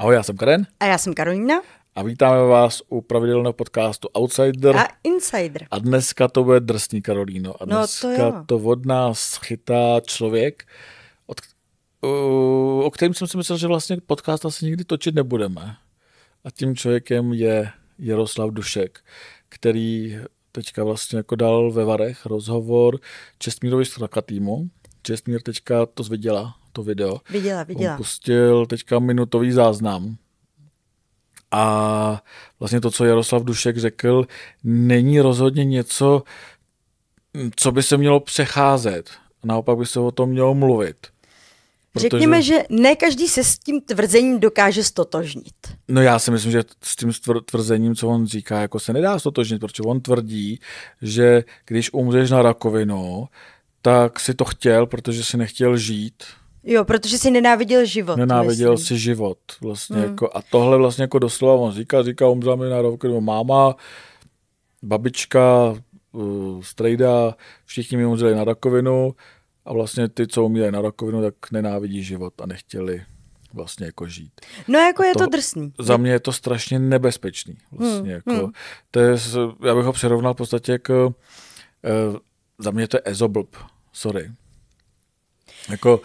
Ahoj, já jsem Karen. A já jsem Karolina. A vítáme vás u pravidelného podcastu Outsider. A Insider. A dneska to bude drsný, Karolíno. A dneska no to, to od nás chytá člověk, od, o, o kterém jsem si myslel, že vlastně podcast asi nikdy točit nebudeme. A tím člověkem je Jaroslav Dušek, který teďka vlastně jako dal ve Varech rozhovor Čestmírovi Strakatýmu. Čestmír teďka to zviděla, to video. Viděla, viděla. On pustil teďka minutový záznam. A vlastně to, co Jaroslav Dušek řekl, není rozhodně něco, co by se mělo přecházet. Naopak by se o tom mělo mluvit. Protože... Řekněme, že ne každý se s tím tvrzením dokáže stotožnit. No já si myslím, že s tím tvrzením, co on říká, jako se nedá stotožnit, protože on tvrdí, že když umřeš na rakovinu, tak si to chtěl, protože si nechtěl žít. Jo, protože si nenáviděl život. Nenáviděl myslím. si život. Vlastně hmm. jako, a tohle vlastně jako doslova on říká, říká, umřela mi na rakovinu máma, babička, uh, strejda, všichni mi umřeli na rakovinu a vlastně ty, co umírají na rakovinu, tak nenávidí život a nechtěli vlastně jako žít. No jako a je to, to drsný. Za mě je to strašně nebezpečný. Vlastně hmm, jako, hmm. To je, já bych ho přirovnal v podstatě jako, uh, za mě to je ezoblb, sorry. Jako,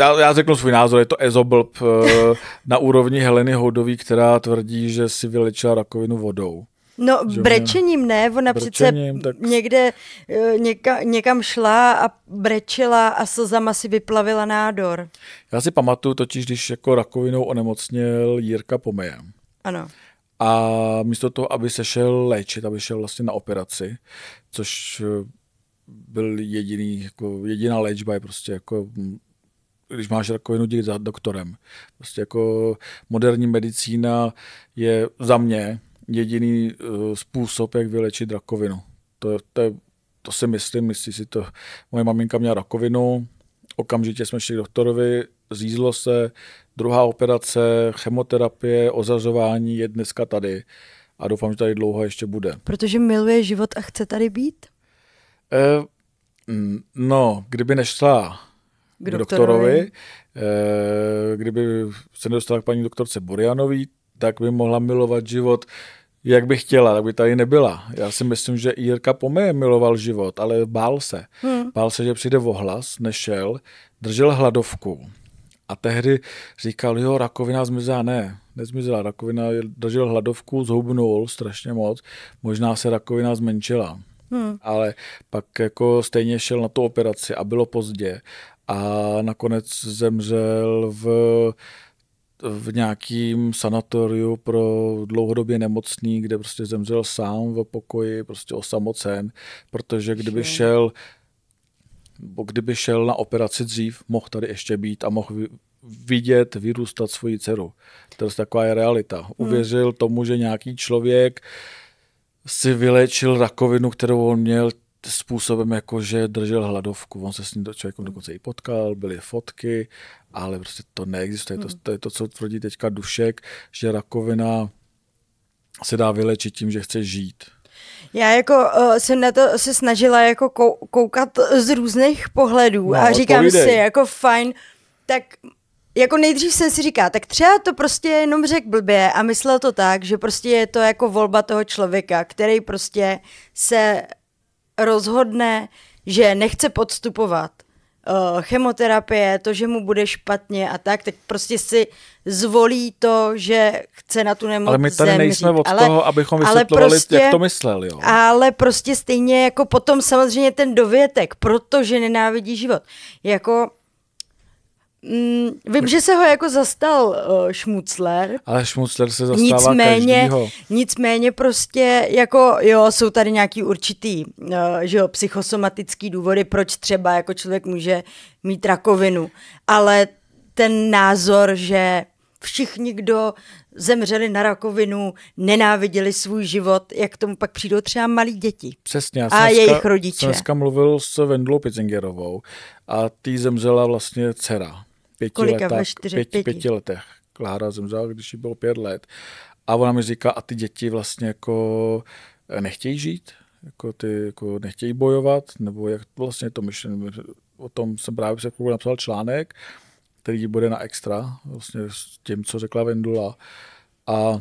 já, já řeknu svůj názor, je to ezoblb uh, na úrovni Heleny Houdový, která tvrdí, že si vylečila rakovinu vodou. No že brečením ne, ona brečením, přece tak... někde eh, něka, někam šla a brečela a slzama si vyplavila nádor. Já si pamatuju totiž, když jako rakovinou onemocněl Jirka Pomeje. Ano. A místo toho, aby se šel léčit, aby šel vlastně na operaci, což eh, byl jediný, jako jediná léčba je prostě jako když máš rakovinu, jdi za doktorem. Prostě jako moderní medicína je za mě jediný uh, způsob, jak vylečit rakovinu. To, to, to si myslím, myslí si to. Moje maminka měla rakovinu, okamžitě jsme šli k doktorovi, zízlo se, druhá operace, chemoterapie, ozařování je dneska tady a doufám, že tady dlouho ještě bude. Protože miluje život a chce tady být? Eh, no, kdyby nešla k, doktorovi, doktorovi eh, kdyby se nedostala k paní doktorce Borianový, tak by mohla milovat život jak by chtěla, tak by tady nebyla. Já si myslím, že Jirka Pomeje miloval život, ale bál se. Hmm. Bál se, že přijde vohlas, nešel, držel hladovku. A tehdy říkal, jo, rakovina zmizela. Ne, nezmizela. Rakovina držel hladovku, zhubnul strašně moc. Možná se rakovina zmenšila. Hmm. Ale pak jako stejně šel na tu operaci a bylo pozdě. A nakonec zemřel v v nějakým sanatoriu pro dlouhodobě nemocný, kde prostě zemřel sám v pokoji, prostě osamocen, protože kdyby šel bo kdyby šel na operaci dřív, mohl tady ještě být a mohl vidět, vyrůstat svoji dceru. To je taková je realita. Hmm. Uvěřil tomu, že nějaký člověk si vylečil rakovinu, kterou on měl způsobem, jako že držel hladovku. On se s ním člověkem dokonce i potkal, byly fotky ale prostě to neexistuje. Hmm. To, to je to, co tvrdí teďka Dušek, že rakovina se dá vylečit tím, že chce žít. Já jako uh, jsem na to se snažila jako kou- koukat z různých pohledů no, a říkám povídej. si jako fajn, tak jako nejdřív jsem si říká, tak třeba to prostě jenom řekl blbě a myslel to tak, že prostě je to jako volba toho člověka, který prostě se rozhodne, že nechce podstupovat uh, chemoterapie, to, že mu bude špatně a tak, tak prostě si zvolí to, že chce na tu nemoc Ale my tady zemřít. nejsme od ale, toho, abychom vysvětlovali, prostě, jak to myslel. Jo. Ale prostě stejně jako potom samozřejmě ten dovětek, protože nenávidí život. Jako Mm, vím, že se ho jako zastal uh, Šmucler. Ale Šmucler se zastává nicméně, každýho. Nicméně prostě jako jo, jsou tady nějaký určitý uh, že jo, psychosomatický důvody, proč třeba jako člověk může mít rakovinu. Ale ten názor, že všichni, kdo zemřeli na rakovinu, nenáviděli svůj život, jak k tomu pak přijdou třeba malí děti. Přesně. a dneska, jejich rodiče. Jsem dneska mluvil s Vendlou Pitzingerovou a tý zemřela vlastně dcera pěti, Kolika letách, čtyři, pěti, pěti. pěti letech. Klára zemřela, když jí bylo pět let. A ona mi říká, a ty děti vlastně jako eh, nechtějí žít? Jako ty jako nechtějí bojovat? Nebo jak vlastně to myšlení? O tom jsem právě před chvíli napsal článek. který bude na extra, vlastně s tím, co řekla Vendula. A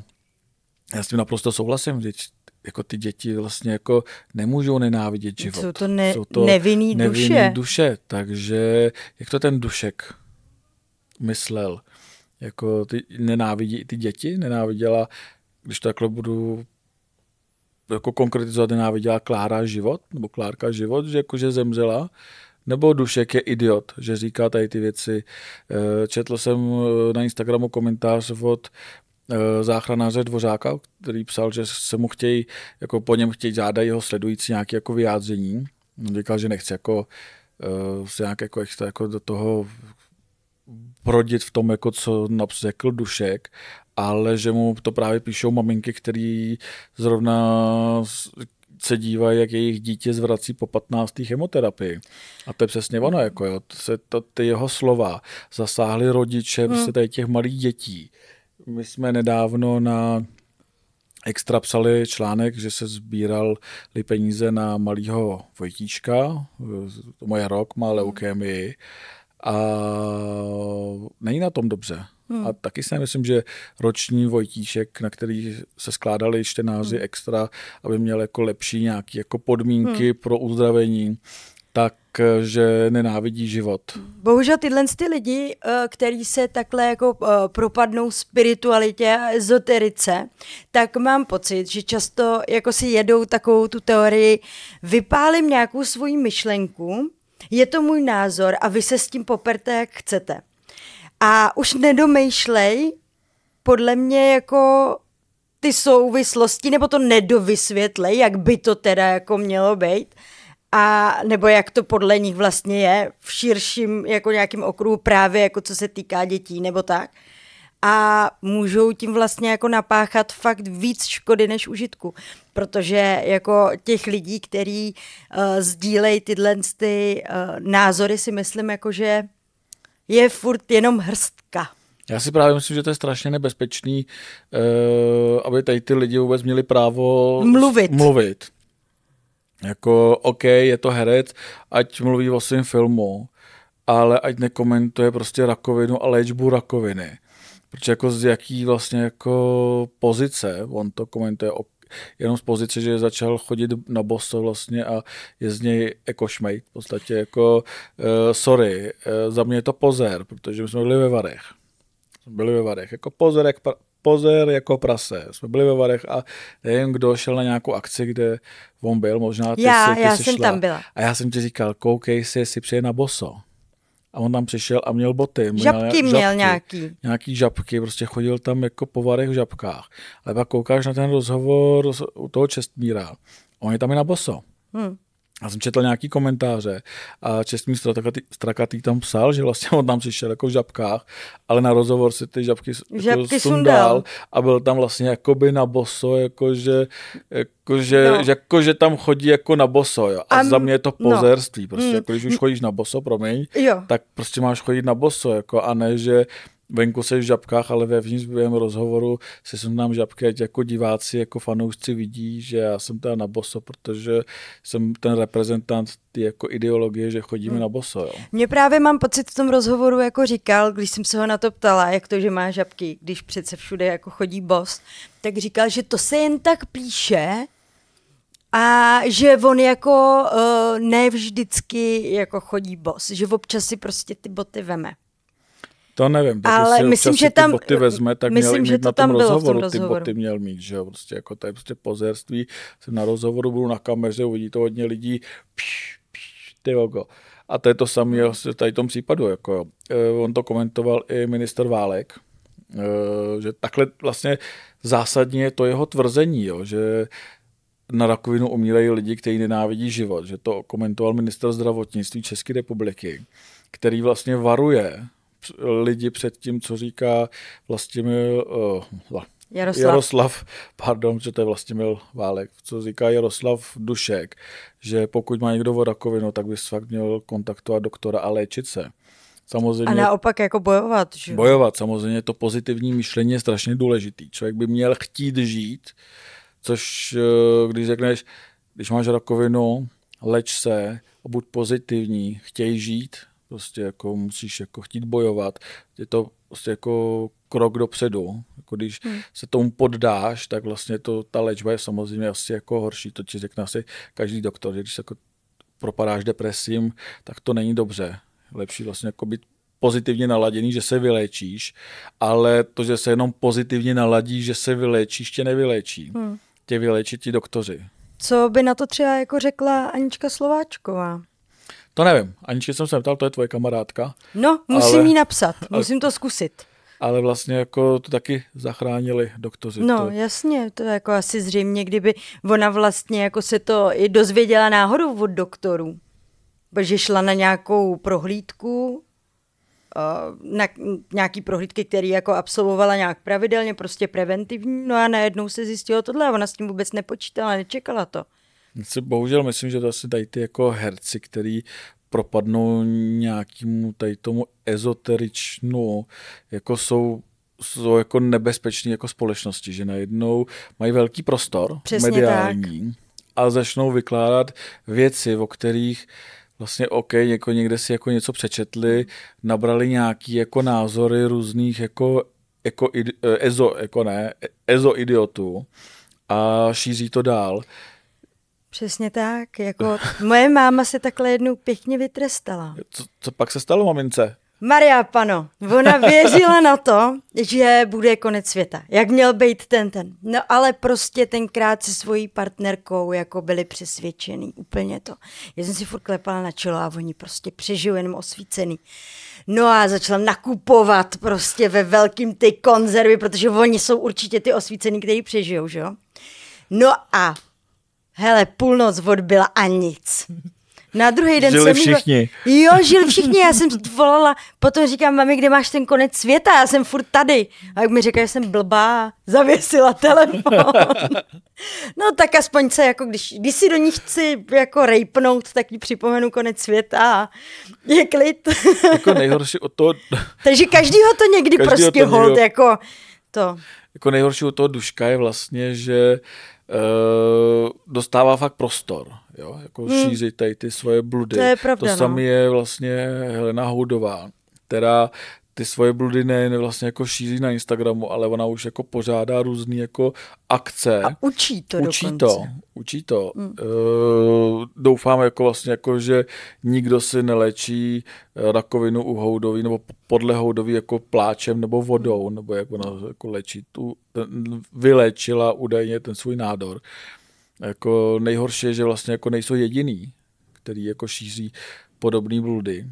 já s tím naprosto souhlasím, že jako ty děti vlastně jako nemůžou nenávidět život. Jsou to, ne, Jsou to nevinný, nevinný duše. duše. Takže jak to ten dušek myslel? Jako ty nenávidí ty děti, nenáviděla, když takhle budu jako konkretizovat, nenáviděla Klára život, nebo Klárka život, že jakože zemřela, nebo Dušek je idiot, že říká tady ty věci. Eh, četl jsem eh, na Instagramu komentář od eh, záchranáře Dvořáka, který psal, že se mu chtějí, jako po něm chtějí žádat jeho sledující nějaké jako vyjádření. On říkal, že nechce jako se nějak jako, jako do toho prodit v tom, jako co řekl Dušek, ale že mu to právě píšou maminky, který zrovna se dívají, jak jejich dítě zvrací po 15. chemoterapii. A to je přesně ono, jako jo, se to, ty jeho slova zasáhly rodiče hmm. prostě tady těch malých dětí. My jsme nedávno na Extra psali článek, že se sbíral peníze na malého Vojtíčka, to moje rok, má leukémii a není na tom dobře. Hmm. A taky si myslím, že roční Vojtíšek, na který se skládali čtenáři hmm. extra, aby měl jako lepší nějaké jako podmínky hmm. pro uzdravení, tak že nenávidí život. Bohužel tyhle ty lidi, eh, kteří se takhle jako eh, propadnou spiritualitě a ezoterice, tak mám pocit, že často jako si jedou takovou tu teorii, vypálím nějakou svoji myšlenku, je to můj názor a vy se s tím poperte, jak chcete. A už nedomýšlej, podle mě jako ty souvislosti, nebo to nedovysvětlej, jak by to teda jako mělo být, a nebo jak to podle nich vlastně je v širším jako nějakým okruhu právě jako co se týká dětí nebo tak. A můžou tím vlastně jako napáchat fakt víc škody než užitku. Protože jako těch lidí, který uh, sdílejí tyhle ty uh, názory si myslím jako, že je furt jenom hrstka. Já si právě myslím, že to je strašně nebezpečný, uh, aby tady ty lidi vůbec měli právo mluvit. mluvit. Jako, OK, je to herec, ať mluví o svém filmu, ale ať nekomentuje prostě rakovinu a léčbu rakoviny. Protože jako z jaký vlastně jako pozice, on to komentuje jenom z pozice, že začal chodit na boso vlastně a je z něj jako šmejt. V podstatě jako, uh, sorry, uh, za mě je to pozér, protože my jsme byli ve Varech. Jsme byli ve Varech. Jako pozér, jak pra, pozér jako prase. Jsme byli ve Varech a nevím, kdo šel na nějakou akci, kde on byl, možná ty já, jsi, ty já jsem šla. tam byla. A já jsem ti říkal, koukej si, jestli přijde na boso. A on tam přišel a měl boty. Měl žabky měl žabky, nějaký. Nějaký žabky, prostě chodil tam jako po varech v žabkách. Ale pak koukáš na ten rozhovor u toho Čestmíra. On je tam i na boso. Hmm. Já jsem četl nějaký komentáře a čestný strakatý, strakatý tam psal, že vlastně on tam přišel jako v žabkách, ale na rozhovor si ty žabky, žabky jako sundal a byl tam vlastně jakoby na boso, jakože, jakože, no. jakože tam chodí jako na boso. Jo. A um, za mě je to no. pozerství. Prostě, mm. jako když už chodíš na boso, promiň, jo. tak prostě máš chodit na boso, jako, a ne, že venku se v žabkách, ale vevnitř během rozhovoru se sundám žabky, ať jako diváci, jako fanoušci vidí, že já jsem teda na boso, protože jsem ten reprezentant ty jako ideologie, že chodíme hmm. na boso. Jo. Mě právě mám pocit v tom rozhovoru jako říkal, když jsem se ho na to ptala, jak to, že má žabky, když přece všude jako chodí bos, tak říkal, že to se jen tak píše, a že on jako uh, ne vždycky jako chodí bos, že občas si prostě ty boty veme. To nevím, tak ale myslím, že tam, ty boty vezme, tak myslím, měl že mít to na tom, tom rozhovoru, tom ty boty měl mít, že jo, prostě jako to je prostě pozerství, jsem na rozhovoru, budu na kameře, uvidí to hodně lidí, pš, pš, ty ogo. A to je to samé v tady tom případu, jako jo. Eh, on to komentoval i minister Válek, eh, že takhle vlastně zásadně je to jeho tvrzení, jo, že na rakovinu umírají lidi, kteří nenávidí život, že to komentoval minister zdravotnictví České republiky, který vlastně varuje lidi před tím, co říká Vlastimil, uh, Jaroslav. Jaroslav, pardon, že to je Vlastimil Válek, co říká Jaroslav Dušek, že pokud má někdo rakovinu, tak bys fakt měl kontaktovat doktora a léčit se. Samozřejmě, a naopak jako bojovat. Že? Bojovat, samozřejmě to pozitivní myšlení je strašně důležitý. Člověk by měl chtít žít, což eh, když řekneš, když máš rakovinu, leč se, buď pozitivní, chtěj žít, Prostě jako musíš jako chtít bojovat. Je to prostě jako krok dopředu. Jako když hmm. se tomu poddáš, tak vlastně to, ta léčba je samozřejmě asi jako horší. To ti řekne asi každý doktor, že když jako propadáš depresím, tak to není dobře. Lepší vlastně jako být pozitivně naladěný, že se vyléčíš, ale to, že se jenom pozitivně naladí, že se vyléčíš, tě nevyléčí. Hmm. Tě vyléčí ti doktoři. Co by na to třeba jako řekla Anička Slováčková? To nevím. Aničky jsem se ptal, to je tvoje kamarádka. No, musím ale, jí napsat, musím to zkusit. Ale vlastně jako to taky zachránili doktoři. No, to... jasně, to je jako asi zřejmě, kdyby ona vlastně jako se to i dozvěděla náhodou od doktorů. Protože šla na nějakou prohlídku, na nějaký prohlídky, které jako absolvovala nějak pravidelně, prostě preventivní, no a najednou se zjistilo tohle a ona s tím vůbec nepočítala, nečekala to. Si bohužel myslím, že to asi tady ty jako herci, který propadnou nějakému tady tomu ezoteričnu, jako jsou jsou jako nebezpeční jako společnosti, že najednou mají velký prostor Přesně mediální tak. a začnou vykládat věci, o kterých vlastně OK, jako někde si jako něco přečetli, nabrali nějaký jako názory různých jako, jako ezo, jako ne, ezo idiotů a šíří to dál. Přesně tak. Jako moje máma se takhle jednou pěkně vytrestala. Co, co pak se stalo mamince? Maria Pano, ona věřila na to, že bude konec světa. Jak měl být ten ten. No ale prostě tenkrát se svojí partnerkou jako byli přesvědčený. Úplně to. Já jsem si furt klepala na čelo a oni prostě přežijou jenom osvícený. No a začala nakupovat prostě ve velkým ty konzervy, protože oni jsou určitě ty osvícený, kteří přežijou, že jo? No a hele, půlnoc odbyla a nic. Na druhý den žili jsem všichni. Jo, žili všichni, já jsem volala, potom říkám, mami, kde máš ten konec světa, já jsem furt tady. A jak mi říká, že jsem blbá, zavěsila telefon. no tak aspoň se, jako když, když si do ní chci jako rejpnout, tak jí připomenu konec světa a je klid. jako nejhorší od toho... Takže každýho to někdy každýho prostě to hold, někdo... jako to. Jako nejhorší od toho duška je vlastně, že dostává fakt prostor, jo, jako hmm. šířit tady ty svoje bludy. To je pravda, To samé no. je vlastně Helena Houdová, která ty svoje bludy ne, ne vlastně jako šíří na Instagramu, ale ona už jako pořádá různé jako akce. A učí to Učí dokonce. to, učí to. Hmm. Uh, doufám jako vlastně jako, že nikdo si nelečí eh, rakovinu u houdový nebo podle houdový jako pláčem nebo vodou, nebo jak ona jako léčí tu, ten, vylečila údajně ten svůj nádor. Jako nejhorší je, že vlastně jako nejsou jediný, který jako šíří podobné bludy.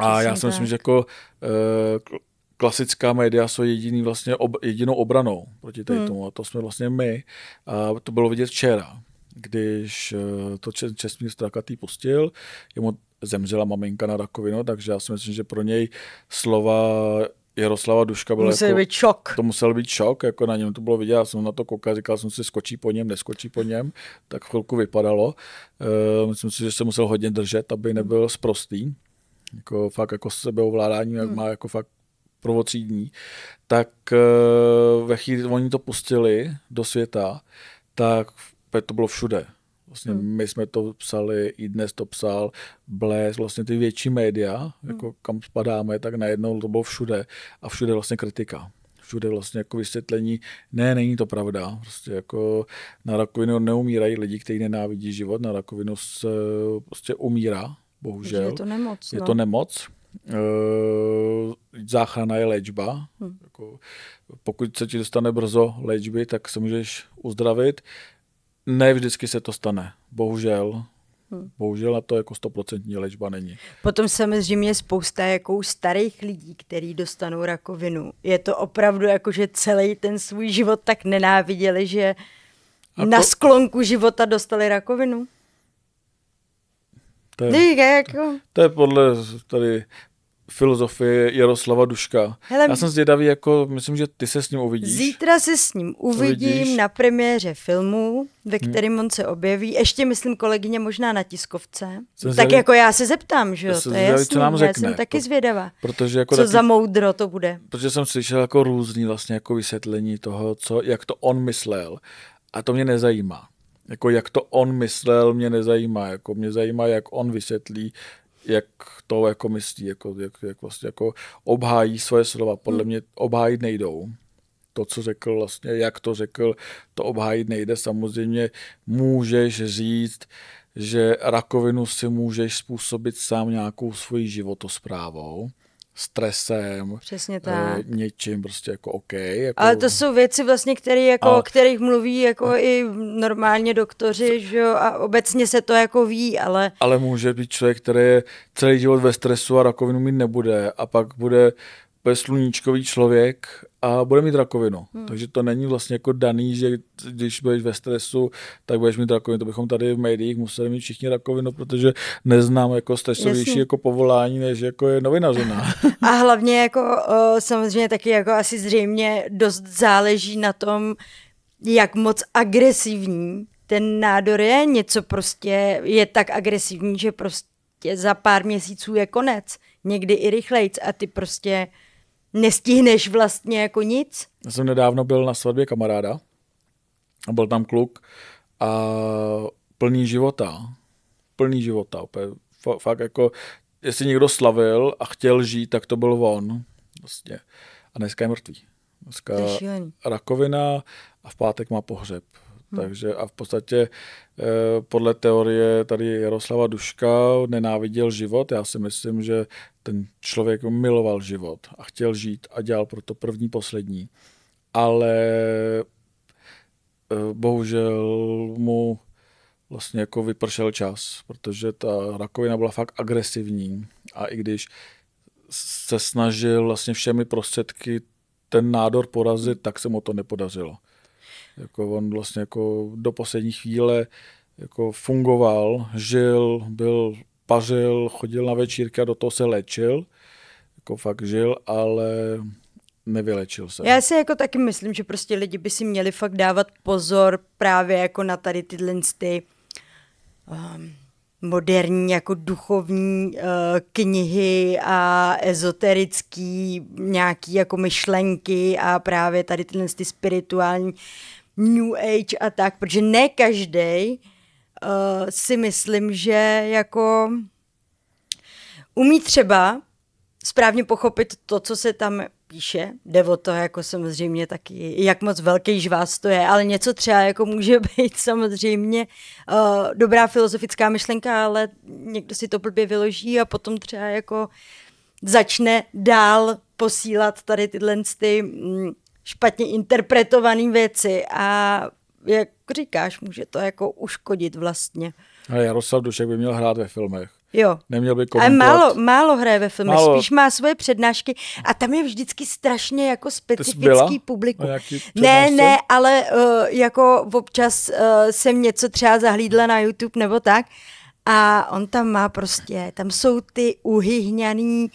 A já si myslím, že jako uh, klasická média jsou jediný vlastně ob, jedinou obranou proti tady hmm. tomu. A to jsme vlastně my. A to bylo vidět včera, když uh, to Čestmír Strakatý pustil, jemu zemřela maminka na rakovinu, takže já si myslím, že pro něj slova Jaroslava Duška byl musel jako, být šok. To musel být šok, jako na něm to bylo vidět, já jsem na to koukal, říkal jsem si, skočí po něm, neskočí po něm, tak chvilku vypadalo. Uh, myslím si, že se musel hodně držet, aby nebyl sprostý jako fakt jako sebeovládání, jak hmm. má jako fakt prvotřídní, tak uh, ve chvíli, oni to pustili do světa, tak to bylo všude. Vlastně hmm. my jsme to psali, i dnes to psal, Bles, vlastně ty větší média, hmm. jako kam spadáme, tak najednou to bylo všude a všude vlastně kritika. Všude vlastně jako vysvětlení, ne, není to pravda. Prostě jako na rakovinu neumírají lidi, kteří nenávidí život, na rakovinu se prostě umírá bohužel. je to nemoc. No. Je to nemoc. Uh, záchrana je léčba. Hmm. Jako, pokud se ti dostane brzo léčby, tak se můžeš uzdravit. Ne vždycky se to stane, bohužel. Hmm. Bohužel na to jako stoprocentní léčba není. Potom samozřejmě je spousta jako starých lidí, kteří dostanou rakovinu. Je to opravdu jako, že celý ten svůj život tak nenáviděli, že A na to... sklonku života dostali rakovinu. To je, jako... to je podle tady filozofie Jaroslava Duška. Hele, Já jsem zvědavý, jako myslím, že ty se s ním uvidíš. Zítra se s ním uvidím uvidíš. na premiéře filmu, ve kterém hmm. on se objeví. Ještě myslím kolegyně možná na tiskovce. Jsem tak zvědavý, jako já se zeptám, že jo, to je jasný. Co nám řekne. Já jsem taky zvědavá. Protože jako co taky, za moudro to bude. Protože jsem slyšel jako různý vlastně jako vysvětlení toho, co, jak to on myslel. A to mě nezajímá. Jako jak to on myslel, mě nezajímá. Jako mě zajímá, jak on vysvětlí, jak to jako myslí, jako, jak, jak vlastně jako obhájí svoje slova. Podle hmm. mě obhájit nejdou. To, co řekl vlastně, jak to řekl, to obhájit nejde. Samozřejmě můžeš říct, že rakovinu si můžeš způsobit sám nějakou svojí životosprávou stresem, Přesně eh, tak. něčím prostě jako OK. Jako... Ale to jsou věci vlastně, které jako, a... o kterých mluví jako a... i normálně doktoři, že jo, a obecně se to jako ví, ale... Ale může být člověk, který je celý život ve stresu a rakovinu mít nebude a pak bude sluníčkový člověk a bude mít rakovinu. Hmm. Takže to není vlastně jako daný, že když budeš ve stresu, tak budeš mít rakovinu. To bychom tady v médiích museli mít všichni rakovinu, protože neznám jako stresovější jako povolání, než jako je novinařina. A hlavně jako o, samozřejmě taky jako asi zřejmě dost záleží na tom, jak moc agresivní ten nádor je. Něco prostě je tak agresivní, že prostě za pár měsíců je konec. Někdy i rychlejc a ty prostě nestihneš vlastně jako nic. Já jsem nedávno byl na svatbě kamaráda a byl tam kluk a plný života. Plný života. Úplně, fakt jako, jestli někdo slavil a chtěl žít, tak to byl on. Vlastně. A dneska je mrtvý. Dneska rakovina a v pátek má pohřeb. Hmm. Takže a v podstatě eh, podle teorie tady Jaroslava Duška nenáviděl život. Já si myslím, že ten člověk miloval život a chtěl žít a dělal pro to první, poslední. Ale eh, bohužel mu vlastně jako vypršel čas, protože ta rakovina byla fakt agresivní a i když se snažil vlastně všemi prostředky ten nádor porazit, tak se mu to nepodařilo. Jako on vlastně jako do poslední chvíle jako fungoval, žil, byl, pařil, chodil na večírky a do toho se léčil. Jako fakt žil, ale nevylečil se. Já si jako taky myslím, že prostě lidi by si měli fakt dávat pozor právě jako na tady tyhle ty um, moderní jako duchovní uh, knihy a ezoterický nějaký jako myšlenky a právě tady tyhle ty spirituální New Age a tak, protože ne každý uh, si myslím, že jako umí třeba správně pochopit to, co se tam píše. Jde o to jako samozřejmě taky, jak moc velký žvás to je, ale něco třeba jako může být samozřejmě uh, dobrá filozofická myšlenka, ale někdo si to blbě vyloží a potom třeba jako začne dál posílat tady tyhle ty, mm, špatně interpretované věci a jak říkáš, může to jako uškodit vlastně. Ale Jaroslav Dušek by měl hrát ve filmech. Jo. Neměl by komentovat. Ale málo, málo hraje ve filmech, málo. spíš má svoje přednášky a tam je vždycky strašně jako specifický publikum. Ne, ne, ale uh, jako občas uh, jsem něco třeba zahlídla na YouTube nebo tak a on tam má prostě, tam jsou ty uhyhňaný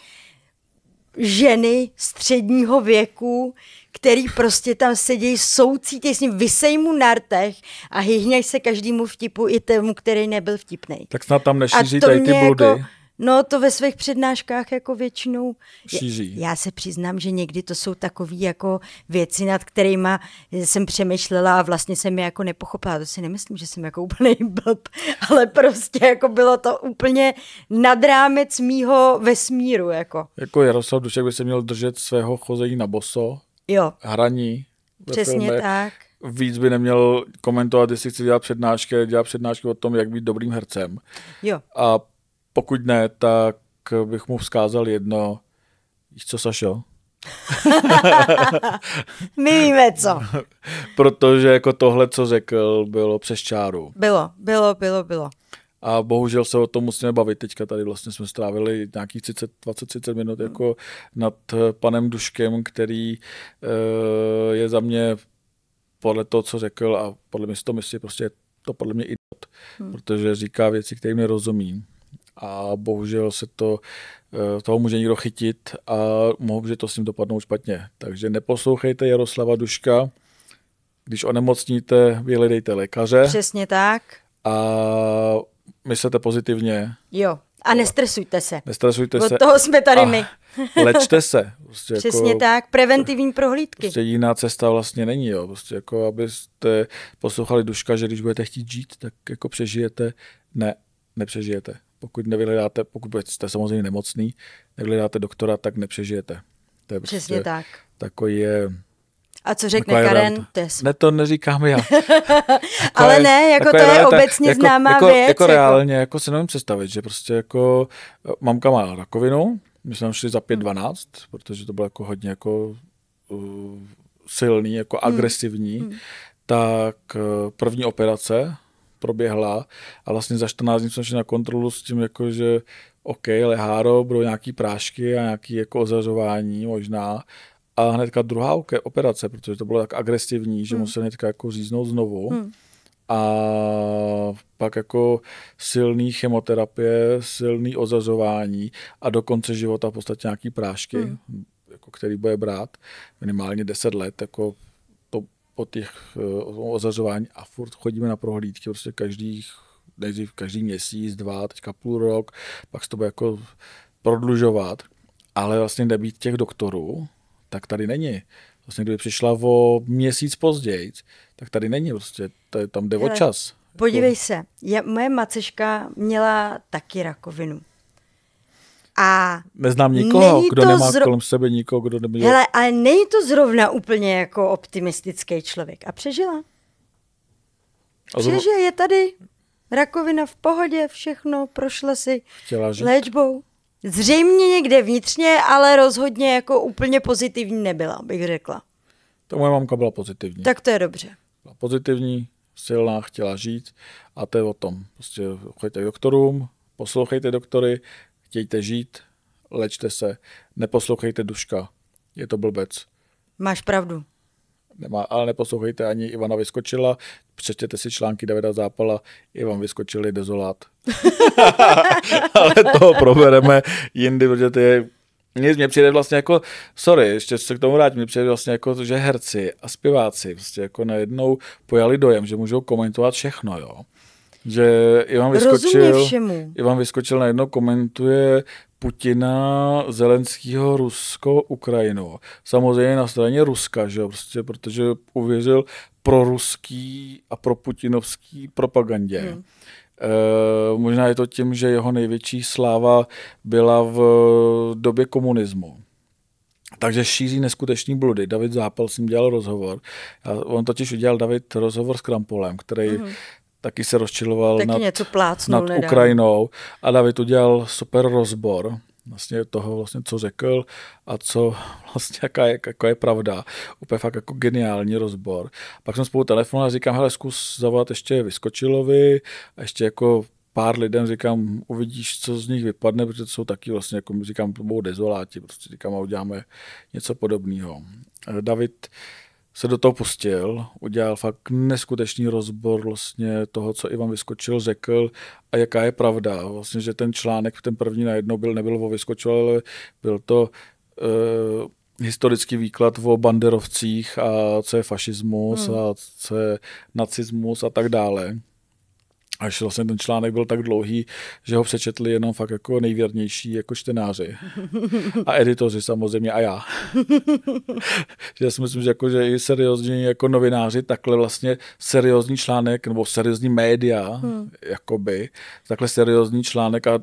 ženy středního věku, který prostě tam sedí, soucítí s ním, vysej mu na rtech a hyhněj se každému vtipu i tomu, který nebyl vtipný. Tak snad tam nešíří tady ty bludy. Jako, No to ve svých přednáškách jako většinou šíří. Já se přiznám, že někdy to jsou takové jako věci, nad kterými jsem přemýšlela a vlastně jsem je jako nepochopila. To si nemyslím, že jsem jako úplný blb, ale prostě jako bylo to úplně nad rámec mýho vesmíru. Jako, jako Jaroslav Dušek by se měl držet svého chození na boso, jo. hraní. Přesně filmech. tak. Víc by neměl komentovat, jestli chci dělat přednášky, dělat přednášky o tom, jak být dobrým hercem. Jo. A pokud ne, tak bych mu vzkázal jedno. Víš co, Sašo? My víme co. Protože jako tohle, co řekl, bylo přes čáru. Bylo, bylo, bylo, bylo. A bohužel se o tom musíme bavit. Teďka tady vlastně jsme strávili nějakých 20-30 minut jako nad panem Duškem, který uh, je za mě podle toho, co řekl a podle mě si to myslí, prostě je to podle mě idiot, hmm. protože říká věci, kterým nerozumím a bohužel se to, eh, toho může někdo chytit a může to s ním dopadnout špatně. Takže neposlouchejte Jaroslava Duška, když onemocníte, vyhledejte lékaře. Přesně tak. A myslete pozitivně. Jo. A nestresujte se. Nestresujte Od se. Od toho jsme tady a my. Lečte se. Prostě Přesně jako, tak, preventivní prohlídky. Prostě jiná cesta vlastně není. Jo. Prostě jako abyste poslouchali Duška, že když budete chtít žít, tak jako přežijete. Ne, nepřežijete pokud nevyhledáte, pokud jste samozřejmě nemocný, nevyhledáte doktora, tak nepřežijete. To je Přesně prostě tak. Takový je a co řekne Karen? To je... Ne, to neříkám já. Ale ne, jako to je, obecně jako, známá jako, věc. Jako, jako reálně, jako si nevím představit, že prostě jako mamka má rakovinu, my jsme šli za 5-12, hmm. protože to bylo jako hodně jako uh, silný, jako hmm. agresivní, hmm. tak uh, první operace proběhla a vlastně za 14 dní jsme šli na kontrolu s tím, jako že OK, leháro, budou nějaký prášky a nějaký jako ozařování možná a hnedka druhá operace, protože to bylo tak agresivní, že hmm. musel hnedka jako říznout znovu. Hmm. A pak jako silný chemoterapie, silný ozařování a do konce života v podstatě nějaký prášky, hmm. jako který bude brát minimálně 10 let, jako to po těch uh, ozařování a furt chodíme na prohlídky prostě každých, nejdřív každý měsíc, dva, teďka půl rok, pak se to bude jako prodlužovat, ale vlastně nebýt těch doktorů, tak tady není. Vlastně kdyby přišla o měsíc později, tak tady není prostě, tady, tam jde Hele, o čas. Podívej jako... se, je, moje maceška měla taky rakovinu. A Neznám nikoho, kdo nemá zro... kolem sebe nikoho, kdo neměl. Hele, ale není to zrovna úplně jako optimistický člověk. A přežila. A Přežije, je tady rakovina v pohodě, všechno, prošla si léčbou. Zřejmě někde vnitřně, ale rozhodně jako úplně pozitivní nebyla, bych řekla. To moje mamka byla pozitivní. Tak to je dobře. Byla pozitivní, silná, chtěla žít a to je o tom. Prostě choďte k doktorům, poslouchejte doktory, chtějte žít, lečte se, neposlouchejte duška, je to blbec. Máš pravdu. Nemá, ale neposlouchejte ani Ivana Vyskočila, přečtěte si články Davida Zápala, Ivan Vyskočil je dezolát. ale to probereme jindy, protože to je mně přijde vlastně jako, sorry, ještě se k tomu vrátím, mně přijde vlastně jako, že herci a zpěváci prostě jako najednou pojali dojem, že můžou komentovat všechno, jo. Že Ivan vyskočil, Ivan vyskočil najednou komentuje Putina, Zelenského, Rusko, Ukrajinu. Samozřejmě na straně Ruska, že jo, prostě, protože uvěřil pro ruský a pro putinovský propagandě. Hmm. E, možná je to tím, že jeho největší sláva byla v době komunismu. Takže šíří neskutečný bludy. David Zápal s ním dělal rozhovor. On totiž udělal David rozhovor s Krampolem, který mm-hmm taky se rozčiloval taky nad, něco plácnul, nad Ukrajinou a David udělal super rozbor vlastně toho, vlastně, co řekl a co vlastně, jaká je, jaká je pravda. Úplně fakt jako geniální rozbor. Pak jsem spolu telefonoval a říkám, hele, zkus zavolat ještě Vyskočilovi a ještě jako pár lidem říkám, uvidíš, co z nich vypadne, protože to jsou taky vlastně, jako říkám, budou dezoláti, prostě říkám a uděláme něco podobného. David se do toho pustil, udělal fakt neskutečný rozbor vlastně toho, co Ivan Vyskočil řekl a jaká je pravda. Vlastně, že ten článek, ten první najednou byl, nebyl o Vyskočil, ale byl to uh, historický výklad o banderovcích a co je fašismus hmm. a co je nacismus a tak dále až vlastně ten článek byl tak dlouhý, že ho přečetli jenom fakt jako nejvěrnější jako čtenáři. A editoři samozřejmě a já. já si myslím, že, jako, že i seriózní jako novináři takhle vlastně seriózní článek nebo seriózní média, hmm. jakoby, takhle seriózní článek a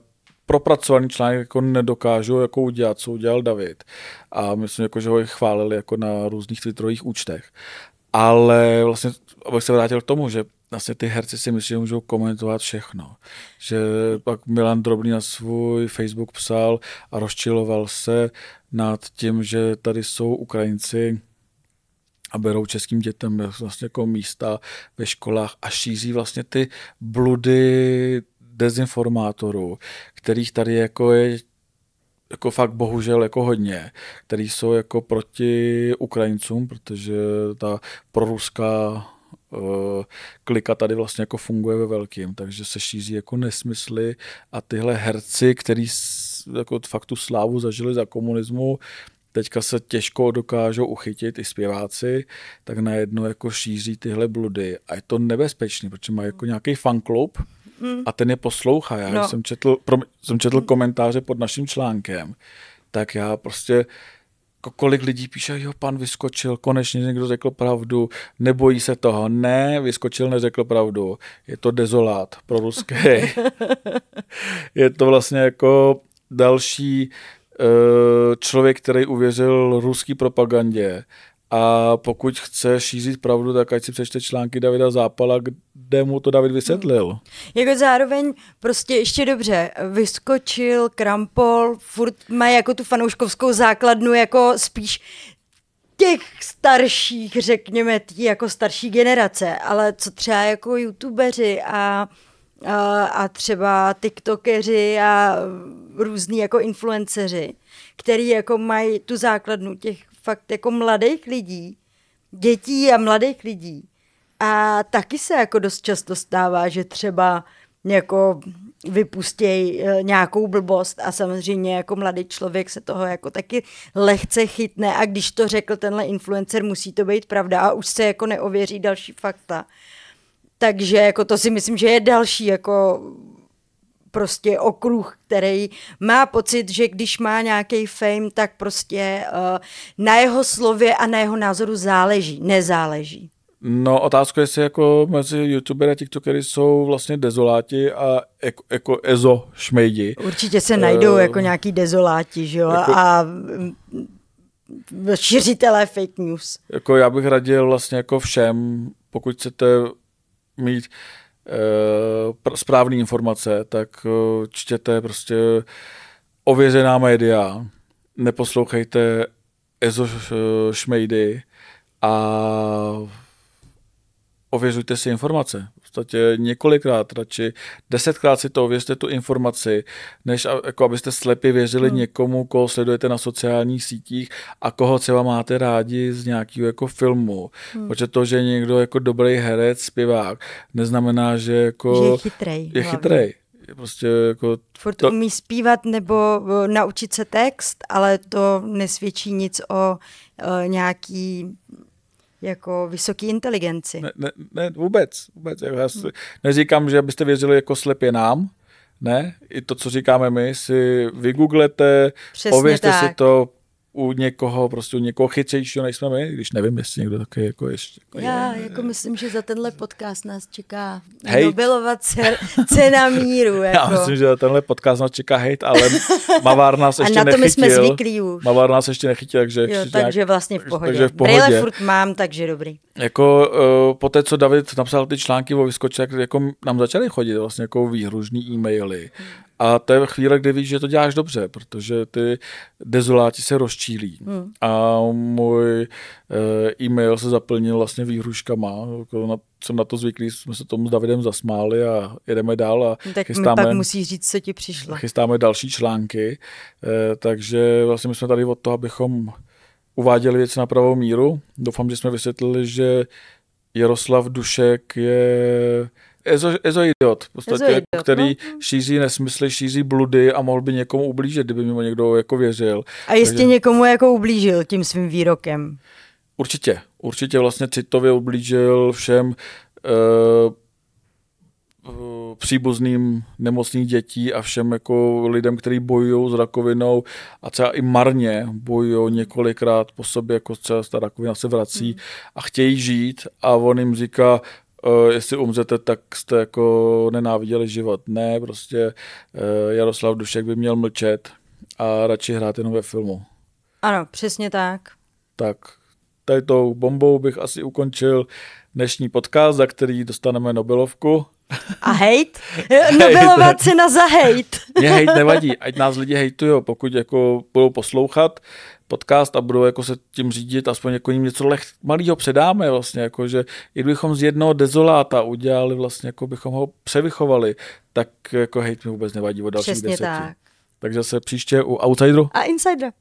propracovaný článek jako nedokážu jako udělat, co udělal David. A myslím, jako, že ho chválili jako na různých twitterových účtech. Ale vlastně, abych se vrátil k tomu, že vlastně ty herci si myslí, že můžou komentovat všechno. Že pak Milan Drobný na svůj Facebook psal a rozčiloval se nad tím, že tady jsou Ukrajinci a berou českým dětem vlastně jako místa ve školách a šíří vlastně ty bludy dezinformátorů, kterých tady jako je jako fakt bohužel jako hodně, který jsou jako proti Ukrajincům, protože ta proruská klika tady vlastně jako funguje ve velkým, takže se šíří jako nesmysly a tyhle herci, který jako fakt tu slávu zažili za komunismu, teďka se těžko dokážou uchytit i zpěváci, tak najednou jako šíří tyhle bludy a je to nebezpečný, protože má jako nějaký fanklub a ten je poslouchá. Já no. jsem, četl, jsem četl komentáře pod naším článkem, tak já prostě kolik lidí píše, jo, pan vyskočil, konečně někdo řekl pravdu, nebojí se toho. Ne, vyskočil, neřekl pravdu. Je to dezolát pro ruský. je to vlastně jako další uh, člověk, který uvěřil ruský propagandě a pokud chce šířit pravdu, tak ať si přečte články Davida Zápala, kde mu to David vysvětlil. Hmm. Jako zároveň prostě ještě dobře, vyskočil, krampol, furt má jako tu fanouškovskou základnu jako spíš těch starších, řekněme, tý jako starší generace, ale co třeba jako youtubeři a, a, a třeba tiktokeři a různí jako influenceři, který jako mají tu základnu těch fakt jako mladých lidí, dětí a mladých lidí. A taky se jako dost často stává, že třeba jako vypustějí e, nějakou blbost a samozřejmě jako mladý člověk se toho jako taky lehce chytne a když to řekl tenhle influencer, musí to být pravda a už se jako neověří další fakta. Takže jako to si myslím, že je další jako prostě okruh, který má pocit, že když má nějaký fame, tak prostě uh, na jeho slově a na jeho názoru záleží, nezáleží. No otázka je, jestli jako mezi youtubery a tiktokery jsou vlastně dezoláti a jako, jako ezo šmejdi. Určitě se najdou uh, jako nějaký dezoláti, že jo, jako, a mm, šiřitelé fake news. Jako já bych radil vlastně jako všem, pokud chcete mít správné informace, tak eh, čtěte prostě ověřená média, neposlouchejte Ezo Šmejdy a ověřujte si informace podstatě několikrát, radši desetkrát si to ověřte tu informaci, než jako abyste slepě věřili hmm. někomu, koho sledujete na sociálních sítích a koho třeba máte rádi z nějakého jako filmu. Hmm. Protože to, že někdo jako dobrý herec, zpěvák, neznamená, že jako... Že je chytrej. Je chytrej. Prostě jako Furt to... umí zpívat nebo naučit se text, ale to nesvědčí nic o, o nějaký jako vysoký inteligenci. Ne, ne, ne vůbec, vůbec. Já si neříkám, že abyste věřili jako slepě nám, ne, i to, co říkáme my, si vygooglete, Přesně ověřte tak. si to, u někoho, prostě u někoho chytřejšího, než jsme my, když nevím, jestli někdo taky jako ještě. Jako Já je, jako myslím, že za tenhle podcast nás čeká hate. Nobelova cena míru. Jako. Já myslím, že za tenhle podcast nás čeká hate, ale Mavár nás ještě nechytil. A na to my jsme zvyklí už. Mavár nás ještě nechytil, takže... Jo, takže nějak, vlastně v pohodě. Takže v pohodě. Brýle furt mám, takže dobrý. Jako uh, po té, co David napsal ty články o vyskoček, jako nám začaly chodit vlastně jako výhružný e-maily. Hmm a to je chvíle, kdy víš, že to děláš dobře, protože ty dezoláti se rozčílí. Hmm. A můj e, e-mail se zaplnil vlastně výhruškama. Jako na, jsem na to zvyklý, jsme se tomu s Davidem zasmáli a jedeme dál. A tak chystáme, pak musí říct, co ti přišlo. Chystáme další články, e, takže vlastně my jsme tady od toho, abychom uváděli věci na pravou míru. Doufám, že jsme vysvětlili, že Jaroslav Dušek je Ezo, ezoidiot, v podstatě, ezoidiot, který no. šíří nesmysly, šíří bludy a mohl by někomu ublížit, kdyby mu někdo jako věřil. A jistě Takže... někomu jako ublížil tím svým výrokem. Určitě, určitě vlastně citově ublížil všem uh, příbuzným nemocných dětí a všem jako lidem, kteří bojují s rakovinou a třeba i marně bojují několikrát po sobě, jako třeba ta rakovina se vrací hmm. a chtějí žít a on jim říká, uh, jestli umřete, tak jste jako nenáviděli život. Ne, prostě uh, Jaroslav Dušek by měl mlčet a radši hrát jenom ve filmu. Ano, přesně tak. Tak, tady tou bombou bych asi ukončil dnešní podcast, za který dostaneme Nobelovku. A hejt? Nobelová cena za hejt. Mě hejt nevadí, ať nás lidi hejtují, pokud jako budou poslouchat, podcast a budou jako se tím řídit, aspoň jako jim něco leh, malého předáme vlastně, jako že i kdybychom z jednoho dezoláta udělali vlastně, jako bychom ho převychovali, tak jako hejt mi vůbec nevadí o dalších Přesně deseti. tak. Takže se příště u Outsideru a Insideru.